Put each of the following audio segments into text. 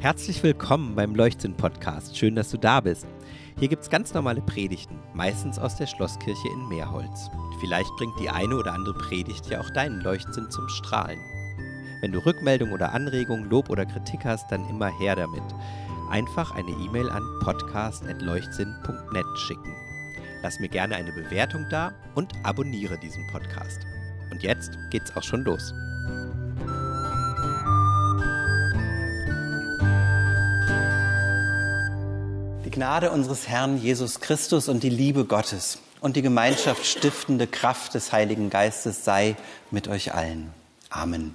Herzlich willkommen beim Leuchtsinn-Podcast. Schön, dass du da bist. Hier gibt es ganz normale Predigten, meistens aus der Schlosskirche in Meerholz. Vielleicht bringt die eine oder andere Predigt ja auch deinen Leuchtsinn zum Strahlen. Wenn du Rückmeldung oder Anregung, Lob oder Kritik hast, dann immer her damit. Einfach eine E-Mail an podcast.leuchtsinn.net schicken. Lass mir gerne eine Bewertung da und abonniere diesen Podcast. Und jetzt geht's auch schon los. Die Gnade unseres Herrn Jesus Christus und die Liebe Gottes und die Gemeinschaft stiftende Kraft des Heiligen Geistes sei mit euch allen. Amen.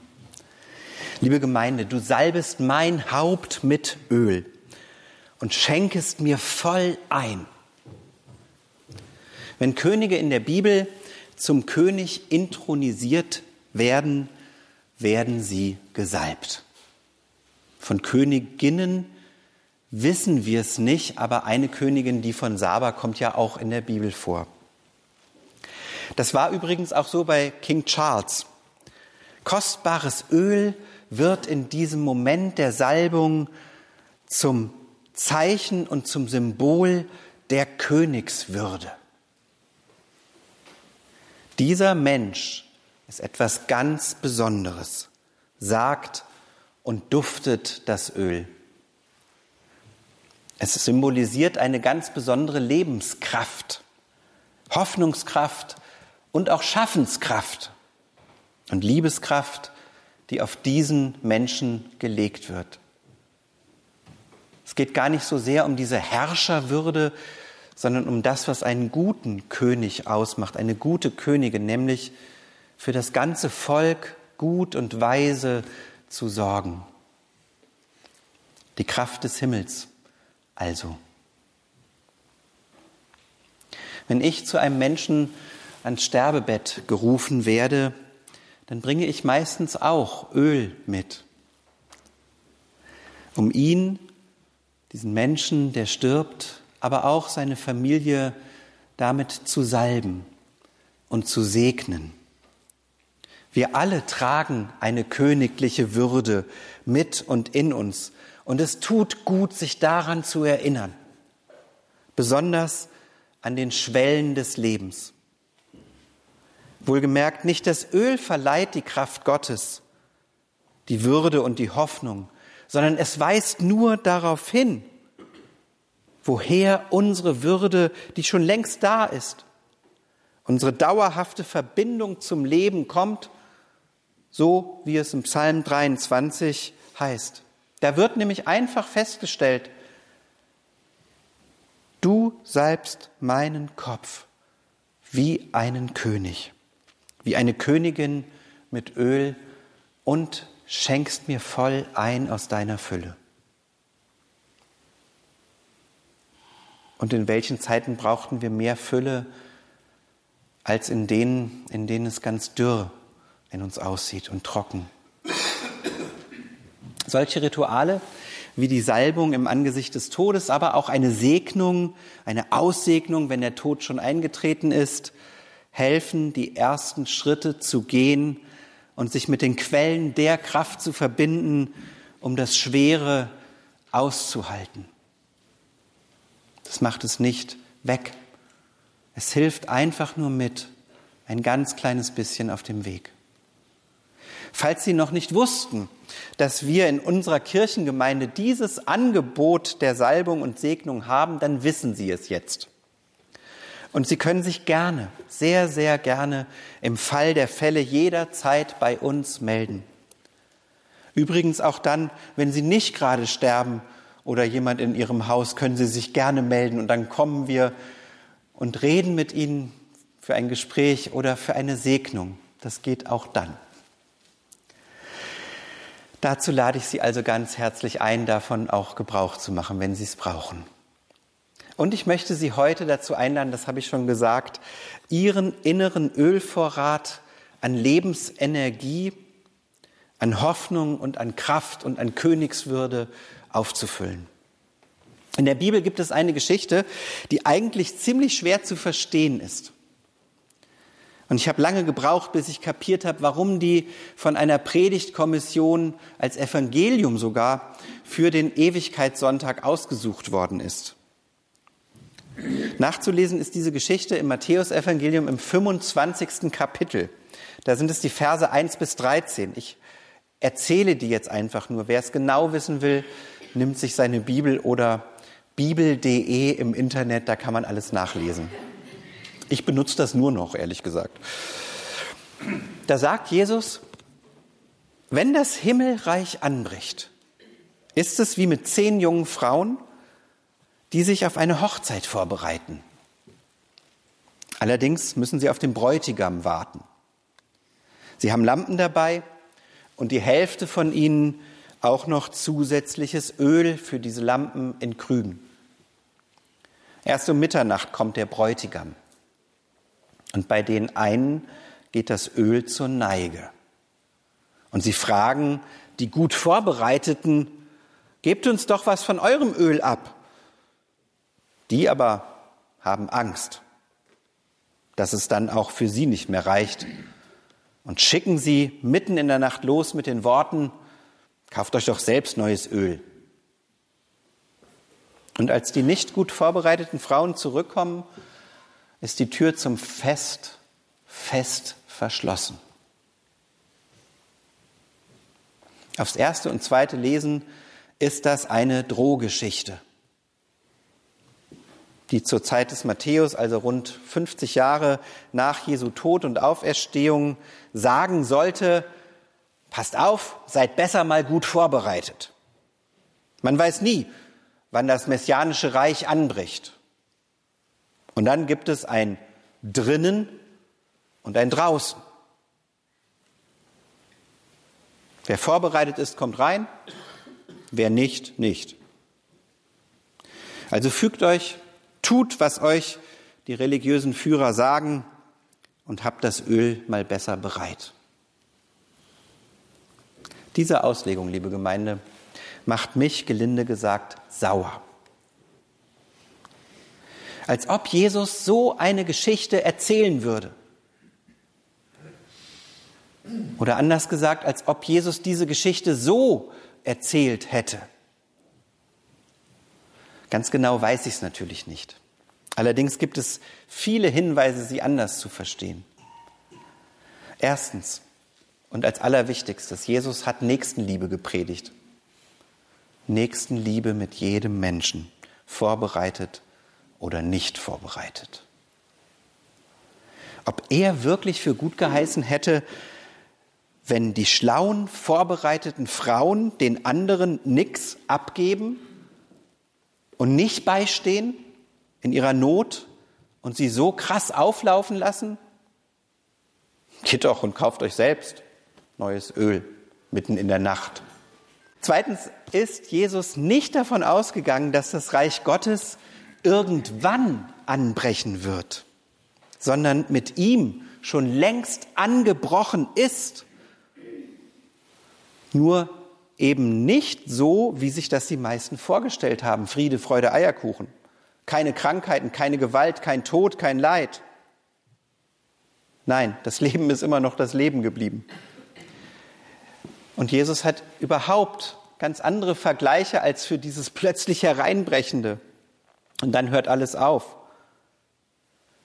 Liebe Gemeinde, du salbest mein Haupt mit Öl und schenkest mir voll ein. Wenn Könige in der Bibel zum König intronisiert werden, werden sie gesalbt. Von Königinnen wissen wir es nicht, aber eine Königin, die von Saba, kommt ja auch in der Bibel vor. Das war übrigens auch so bei King Charles. Kostbares Öl wird in diesem Moment der Salbung zum Zeichen und zum Symbol der Königswürde. Dieser Mensch ist etwas ganz Besonderes, sagt und duftet das Öl. Es symbolisiert eine ganz besondere Lebenskraft, Hoffnungskraft und auch Schaffenskraft und Liebeskraft, die auf diesen Menschen gelegt wird. Es geht gar nicht so sehr um diese Herrscherwürde, sondern um das, was einen guten König ausmacht, eine gute Königin, nämlich für das ganze Volk gut und weise zu sorgen. Die Kraft des Himmels also. Wenn ich zu einem Menschen ans Sterbebett gerufen werde, dann bringe ich meistens auch Öl mit, um ihn, diesen Menschen, der stirbt, aber auch seine Familie damit zu salben und zu segnen. Wir alle tragen eine königliche Würde mit und in uns und es tut gut, sich daran zu erinnern, besonders an den Schwellen des Lebens. Wohlgemerkt, nicht das Öl verleiht die Kraft Gottes, die Würde und die Hoffnung, sondern es weist nur darauf hin, woher unsere Würde, die schon längst da ist, unsere dauerhafte Verbindung zum Leben kommt, so wie es im Psalm 23 heißt. Da wird nämlich einfach festgestellt, du salbst meinen Kopf wie einen König, wie eine Königin mit Öl und schenkst mir voll ein aus deiner Fülle. Und in welchen Zeiten brauchten wir mehr Fülle als in denen, in denen es ganz dürr in uns aussieht und trocken? Solche Rituale wie die Salbung im Angesicht des Todes, aber auch eine Segnung, eine Aussegnung, wenn der Tod schon eingetreten ist, helfen, die ersten Schritte zu gehen und sich mit den Quellen der Kraft zu verbinden, um das Schwere auszuhalten. Das macht es nicht weg. Es hilft einfach nur mit, ein ganz kleines bisschen auf dem Weg. Falls Sie noch nicht wussten, dass wir in unserer Kirchengemeinde dieses Angebot der Salbung und Segnung haben, dann wissen Sie es jetzt. Und Sie können sich gerne, sehr, sehr gerne im Fall der Fälle jederzeit bei uns melden. Übrigens auch dann, wenn Sie nicht gerade sterben oder jemand in Ihrem Haus, können Sie sich gerne melden und dann kommen wir und reden mit Ihnen für ein Gespräch oder für eine Segnung. Das geht auch dann. Dazu lade ich Sie also ganz herzlich ein, davon auch Gebrauch zu machen, wenn Sie es brauchen. Und ich möchte Sie heute dazu einladen, das habe ich schon gesagt, Ihren inneren Ölvorrat an Lebensenergie, an Hoffnung und an Kraft und an Königswürde aufzufüllen. In der Bibel gibt es eine Geschichte, die eigentlich ziemlich schwer zu verstehen ist. Und ich habe lange gebraucht, bis ich kapiert habe, warum die von einer Predigtkommission als Evangelium sogar für den Ewigkeitssonntag ausgesucht worden ist. Nachzulesen ist diese Geschichte im Matthäusevangelium im 25. Kapitel. Da sind es die Verse 1 bis 13. Ich erzähle die jetzt einfach nur. Wer es genau wissen will, nimmt sich seine Bibel oder bibel.de im Internet, da kann man alles nachlesen. Ich benutze das nur noch, ehrlich gesagt. Da sagt Jesus, wenn das Himmelreich anbricht, ist es wie mit zehn jungen Frauen, die sich auf eine Hochzeit vorbereiten. Allerdings müssen sie auf den Bräutigam warten. Sie haben Lampen dabei und die Hälfte von ihnen auch noch zusätzliches Öl für diese Lampen in Krügen. Erst um Mitternacht kommt der Bräutigam. Und bei den einen geht das Öl zur Neige. Und sie fragen die gut Vorbereiteten, gebt uns doch was von eurem Öl ab. Die aber haben Angst, dass es dann auch für sie nicht mehr reicht und schicken sie mitten in der Nacht los mit den Worten, kauft euch doch selbst neues Öl. Und als die nicht gut vorbereiteten Frauen zurückkommen, ist die Tür zum Fest fest verschlossen. Aufs erste und zweite Lesen ist das eine Drohgeschichte, die zur Zeit des Matthäus, also rund 50 Jahre nach Jesu Tod und Auferstehung, sagen sollte, passt auf, seid besser mal gut vorbereitet. Man weiß nie, wann das messianische Reich anbricht. Und dann gibt es ein drinnen und ein draußen. Wer vorbereitet ist, kommt rein, wer nicht, nicht. Also fügt euch, tut, was euch die religiösen Führer sagen und habt das Öl mal besser bereit. Diese Auslegung, liebe Gemeinde, macht mich, gelinde gesagt, sauer als ob Jesus so eine Geschichte erzählen würde. Oder anders gesagt, als ob Jesus diese Geschichte so erzählt hätte. Ganz genau weiß ich es natürlich nicht. Allerdings gibt es viele Hinweise, sie anders zu verstehen. Erstens und als allerwichtigstes, Jesus hat Nächstenliebe gepredigt. Nächstenliebe mit jedem Menschen, vorbereitet oder nicht vorbereitet. Ob er wirklich für gut geheißen hätte, wenn die schlauen, vorbereiteten Frauen den anderen nichts abgeben und nicht beistehen in ihrer Not und sie so krass auflaufen lassen? Geht doch und kauft euch selbst neues Öl mitten in der Nacht. Zweitens ist Jesus nicht davon ausgegangen, dass das Reich Gottes irgendwann anbrechen wird, sondern mit ihm schon längst angebrochen ist. Nur eben nicht so, wie sich das die meisten vorgestellt haben. Friede, Freude, Eierkuchen. Keine Krankheiten, keine Gewalt, kein Tod, kein Leid. Nein, das Leben ist immer noch das Leben geblieben. Und Jesus hat überhaupt ganz andere Vergleiche als für dieses plötzlich Hereinbrechende. Und dann hört alles auf.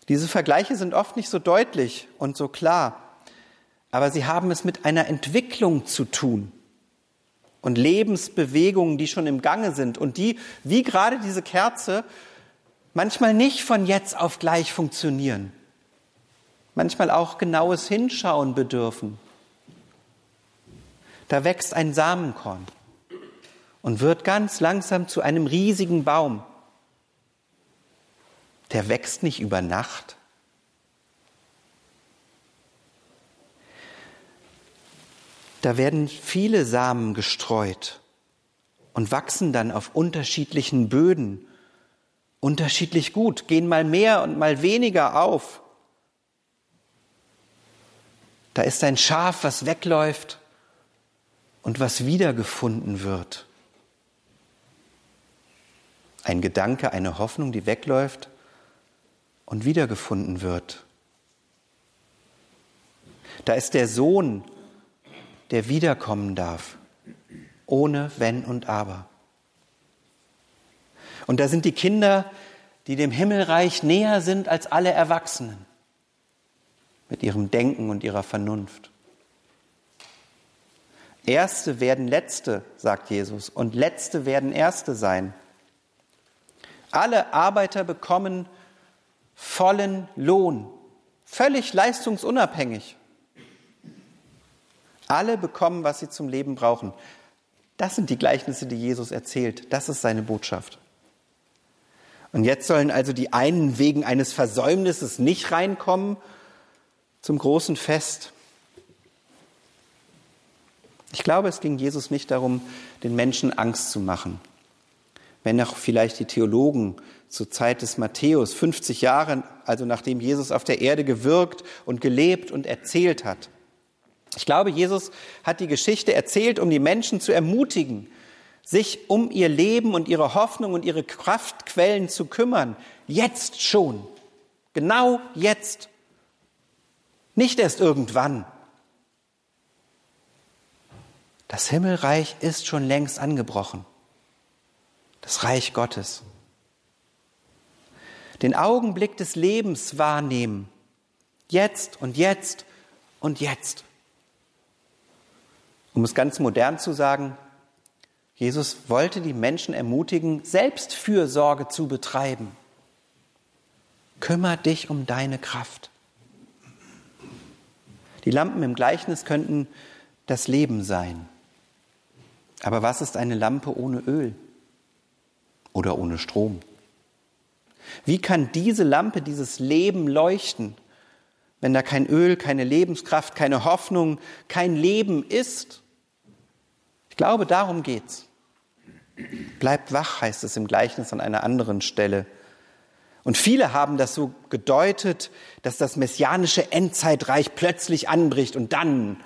Diese Vergleiche sind oft nicht so deutlich und so klar, aber sie haben es mit einer Entwicklung zu tun und Lebensbewegungen, die schon im Gange sind und die, wie gerade diese Kerze, manchmal nicht von jetzt auf gleich funktionieren, manchmal auch genaues Hinschauen bedürfen. Da wächst ein Samenkorn und wird ganz langsam zu einem riesigen Baum der wächst nicht über Nacht. Da werden viele Samen gestreut und wachsen dann auf unterschiedlichen Böden, unterschiedlich gut, gehen mal mehr und mal weniger auf. Da ist ein Schaf, was wegläuft und was wiedergefunden wird. Ein Gedanke, eine Hoffnung, die wegläuft und wiedergefunden wird. Da ist der Sohn, der wiederkommen darf, ohne Wenn und Aber. Und da sind die Kinder, die dem Himmelreich näher sind als alle Erwachsenen, mit ihrem Denken und ihrer Vernunft. Erste werden Letzte, sagt Jesus, und Letzte werden Erste sein. Alle Arbeiter bekommen vollen Lohn, völlig leistungsunabhängig. Alle bekommen, was sie zum Leben brauchen. Das sind die Gleichnisse, die Jesus erzählt. Das ist seine Botschaft. Und jetzt sollen also die einen wegen eines Versäumnisses nicht reinkommen zum großen Fest. Ich glaube, es ging Jesus nicht darum, den Menschen Angst zu machen. Wenn auch vielleicht die Theologen zur Zeit des Matthäus, 50 Jahre, also nachdem Jesus auf der Erde gewirkt und gelebt und erzählt hat, ich glaube, Jesus hat die Geschichte erzählt, um die Menschen zu ermutigen, sich um ihr Leben und ihre Hoffnung und ihre Kraftquellen zu kümmern. Jetzt schon. Genau jetzt. Nicht erst irgendwann. Das Himmelreich ist schon längst angebrochen. Das Reich Gottes. Den Augenblick des Lebens wahrnehmen. Jetzt und jetzt und jetzt. Um es ganz modern zu sagen, Jesus wollte die Menschen ermutigen, Selbstfürsorge zu betreiben. Kümmer dich um deine Kraft. Die Lampen im Gleichnis könnten das Leben sein. Aber was ist eine Lampe ohne Öl oder ohne Strom? Wie kann diese Lampe, dieses Leben leuchten, wenn da kein Öl, keine Lebenskraft, keine Hoffnung, kein Leben ist? Ich glaube, darum geht's. Bleibt wach, heißt es im Gleichnis an einer anderen Stelle. Und viele haben das so gedeutet, dass das messianische Endzeitreich plötzlich anbricht und dann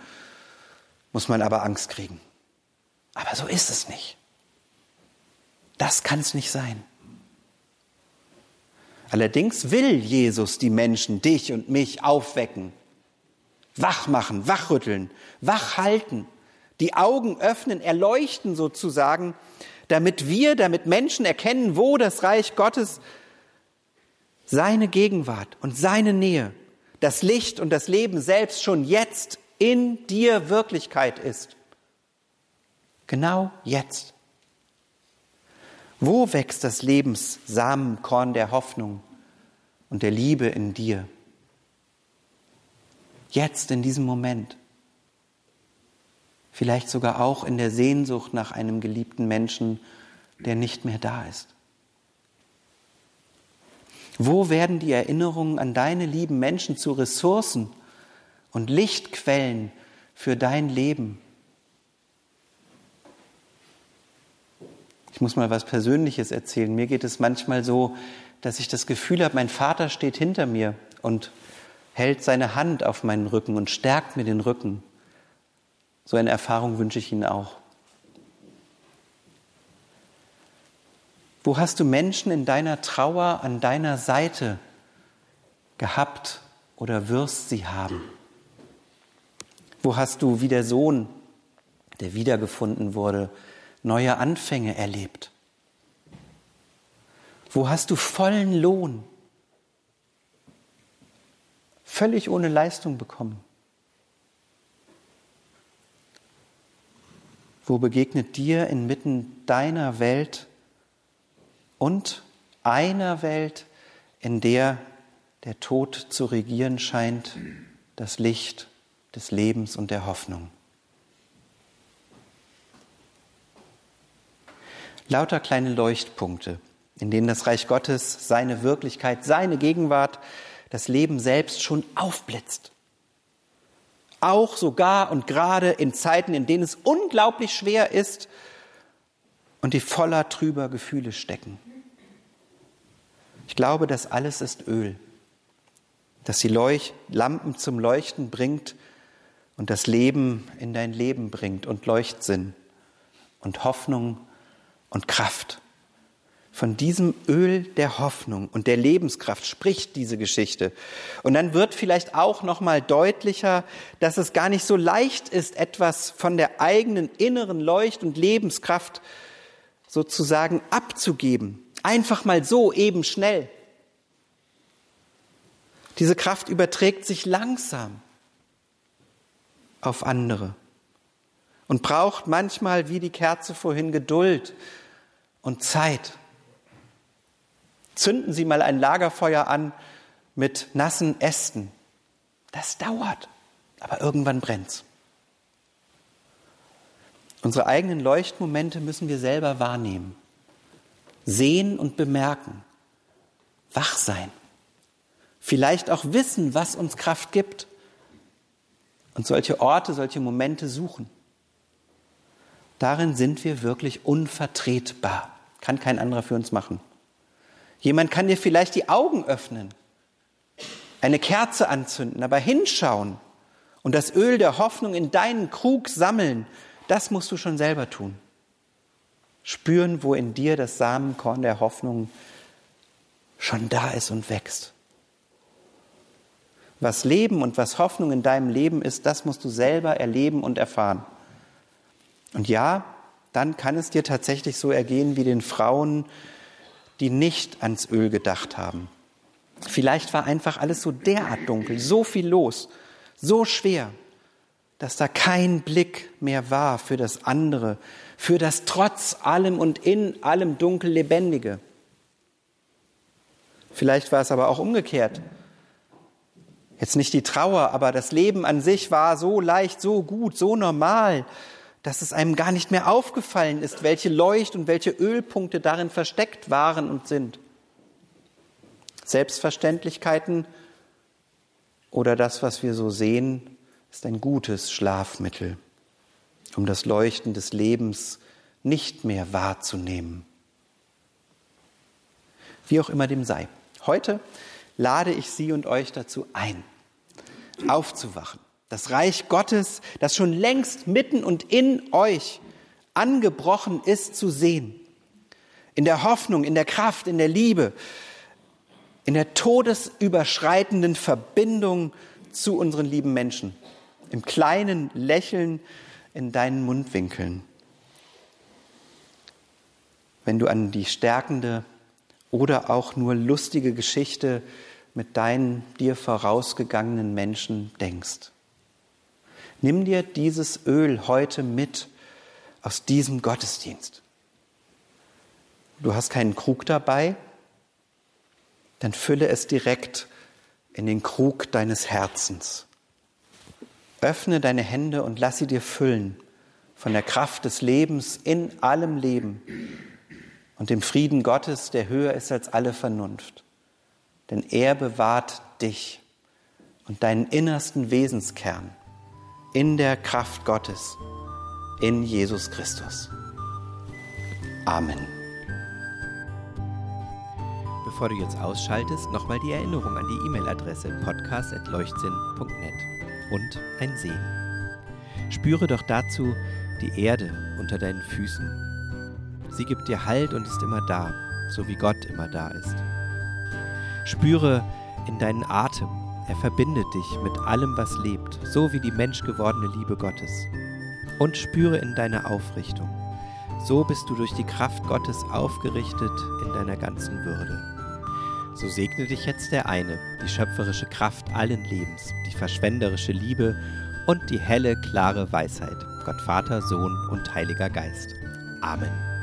muss man aber Angst kriegen. Aber so ist es nicht. Das kann es nicht sein. Allerdings will Jesus die Menschen, dich und mich aufwecken, wach machen, wachrütteln, wach halten, die Augen öffnen, erleuchten sozusagen, damit wir, damit Menschen erkennen, wo das Reich Gottes seine Gegenwart und seine Nähe, das Licht und das Leben selbst schon jetzt in dir Wirklichkeit ist. Genau jetzt. Wo wächst das Lebenssamenkorn der Hoffnung und der Liebe in dir? Jetzt, in diesem Moment. Vielleicht sogar auch in der Sehnsucht nach einem geliebten Menschen, der nicht mehr da ist. Wo werden die Erinnerungen an deine lieben Menschen zu Ressourcen und Lichtquellen für dein Leben? Ich muss mal was Persönliches erzählen. Mir geht es manchmal so, dass ich das Gefühl habe, mein Vater steht hinter mir und hält seine Hand auf meinen Rücken und stärkt mir den Rücken. So eine Erfahrung wünsche ich Ihnen auch. Wo hast du Menschen in deiner Trauer an deiner Seite gehabt oder wirst sie haben? Wo hast du wie der Sohn, der wiedergefunden wurde, neue Anfänge erlebt? Wo hast du vollen Lohn, völlig ohne Leistung bekommen? Wo begegnet dir inmitten deiner Welt und einer Welt, in der der Tod zu regieren scheint, das Licht des Lebens und der Hoffnung? Lauter kleine Leuchtpunkte, in denen das Reich Gottes, seine Wirklichkeit, seine Gegenwart, das Leben selbst schon aufblitzt auch sogar und gerade in Zeiten, in denen es unglaublich schwer ist und die voller trüber Gefühle stecken. Ich glaube, das alles ist Öl, das die Leuch Lampen zum Leuchten bringt und das Leben in dein Leben bringt und Leuchtsinn und Hoffnung und Kraft Von diesem Öl der Hoffnung und der Lebenskraft spricht diese Geschichte. Und dann wird vielleicht auch noch mal deutlicher, dass es gar nicht so leicht ist, etwas von der eigenen inneren Leucht- und Lebenskraft sozusagen abzugeben. Einfach mal so eben schnell. Diese Kraft überträgt sich langsam auf andere und braucht manchmal wie die Kerze vorhin Geduld und Zeit. Zünden Sie mal ein Lagerfeuer an mit nassen Ästen. Das dauert, aber irgendwann brennt's. Unsere eigenen Leuchtmomente müssen wir selber wahrnehmen, sehen und bemerken, wach sein, vielleicht auch wissen, was uns Kraft gibt und solche Orte, solche Momente suchen. Darin sind wir wirklich unvertretbar, kann kein anderer für uns machen. Jemand kann dir vielleicht die Augen öffnen, eine Kerze anzünden, aber hinschauen und das Öl der Hoffnung in deinen Krug sammeln, das musst du schon selber tun. Spüren, wo in dir das Samenkorn der Hoffnung schon da ist und wächst. Was Leben und was Hoffnung in deinem Leben ist, das musst du selber erleben und erfahren. Und ja, dann kann es dir tatsächlich so ergehen wie den Frauen, die nicht ans Öl gedacht haben. Vielleicht war einfach alles so derart dunkel, so viel los, so schwer, dass da kein Blick mehr war für das andere, für das trotz allem und in allem Dunkel Lebendige. Vielleicht war es aber auch umgekehrt. Jetzt nicht die Trauer, aber das Leben an sich war so leicht, so gut, so normal, dass es einem gar nicht mehr aufgefallen ist, welche Leucht- und welche Ölpunkte darin versteckt waren und sind. Selbstverständlichkeiten oder das, was wir so sehen, ist ein gutes Schlafmittel, um das Leuchten des Lebens nicht mehr wahrzunehmen. Wie auch immer dem sei. Heute lade ich Sie und euch dazu ein, aufzuwachen das Reich Gottes, das schon längst mitten und in euch angebrochen ist, zu sehen. In der Hoffnung, in der Kraft, in der Liebe, in der todesüberschreitenden Verbindung zu unseren lieben Menschen, im kleinen Lächeln in deinen Mundwinkeln. Wenn du an die stärkende oder auch nur lustige Geschichte mit deinen dir vorausgegangenen Menschen denkst. Nimm dir dieses Öl heute mit aus diesem Gottesdienst. Du hast keinen Krug dabei, dann fülle es direkt in den Krug deines Herzens. Öffne deine Hände und lass sie dir füllen von der Kraft des Lebens in allem Leben und dem Frieden Gottes, der höher ist als alle Vernunft. Denn er bewahrt dich und deinen innersten Wesenskern in der Kraft Gottes, in Jesus Christus. Amen. Bevor du jetzt ausschaltest, nochmal die Erinnerung an die E-Mail-Adresse podcast.leuchtsinn.net und ein Segen. Spüre doch dazu die Erde unter deinen Füßen. Sie gibt dir Halt und ist immer da, so wie Gott immer da ist. Spüre in deinen Atem er verbindet dich mit allem, was lebt, so wie die menschgewordene Liebe Gottes. Und spüre in deiner Aufrichtung. So bist du durch die Kraft Gottes aufgerichtet in deiner ganzen Würde. So segne dich jetzt der eine, die schöpferische Kraft allen Lebens, die verschwenderische Liebe und die helle, klare Weisheit, Gott Vater, Sohn und Heiliger Geist. Amen.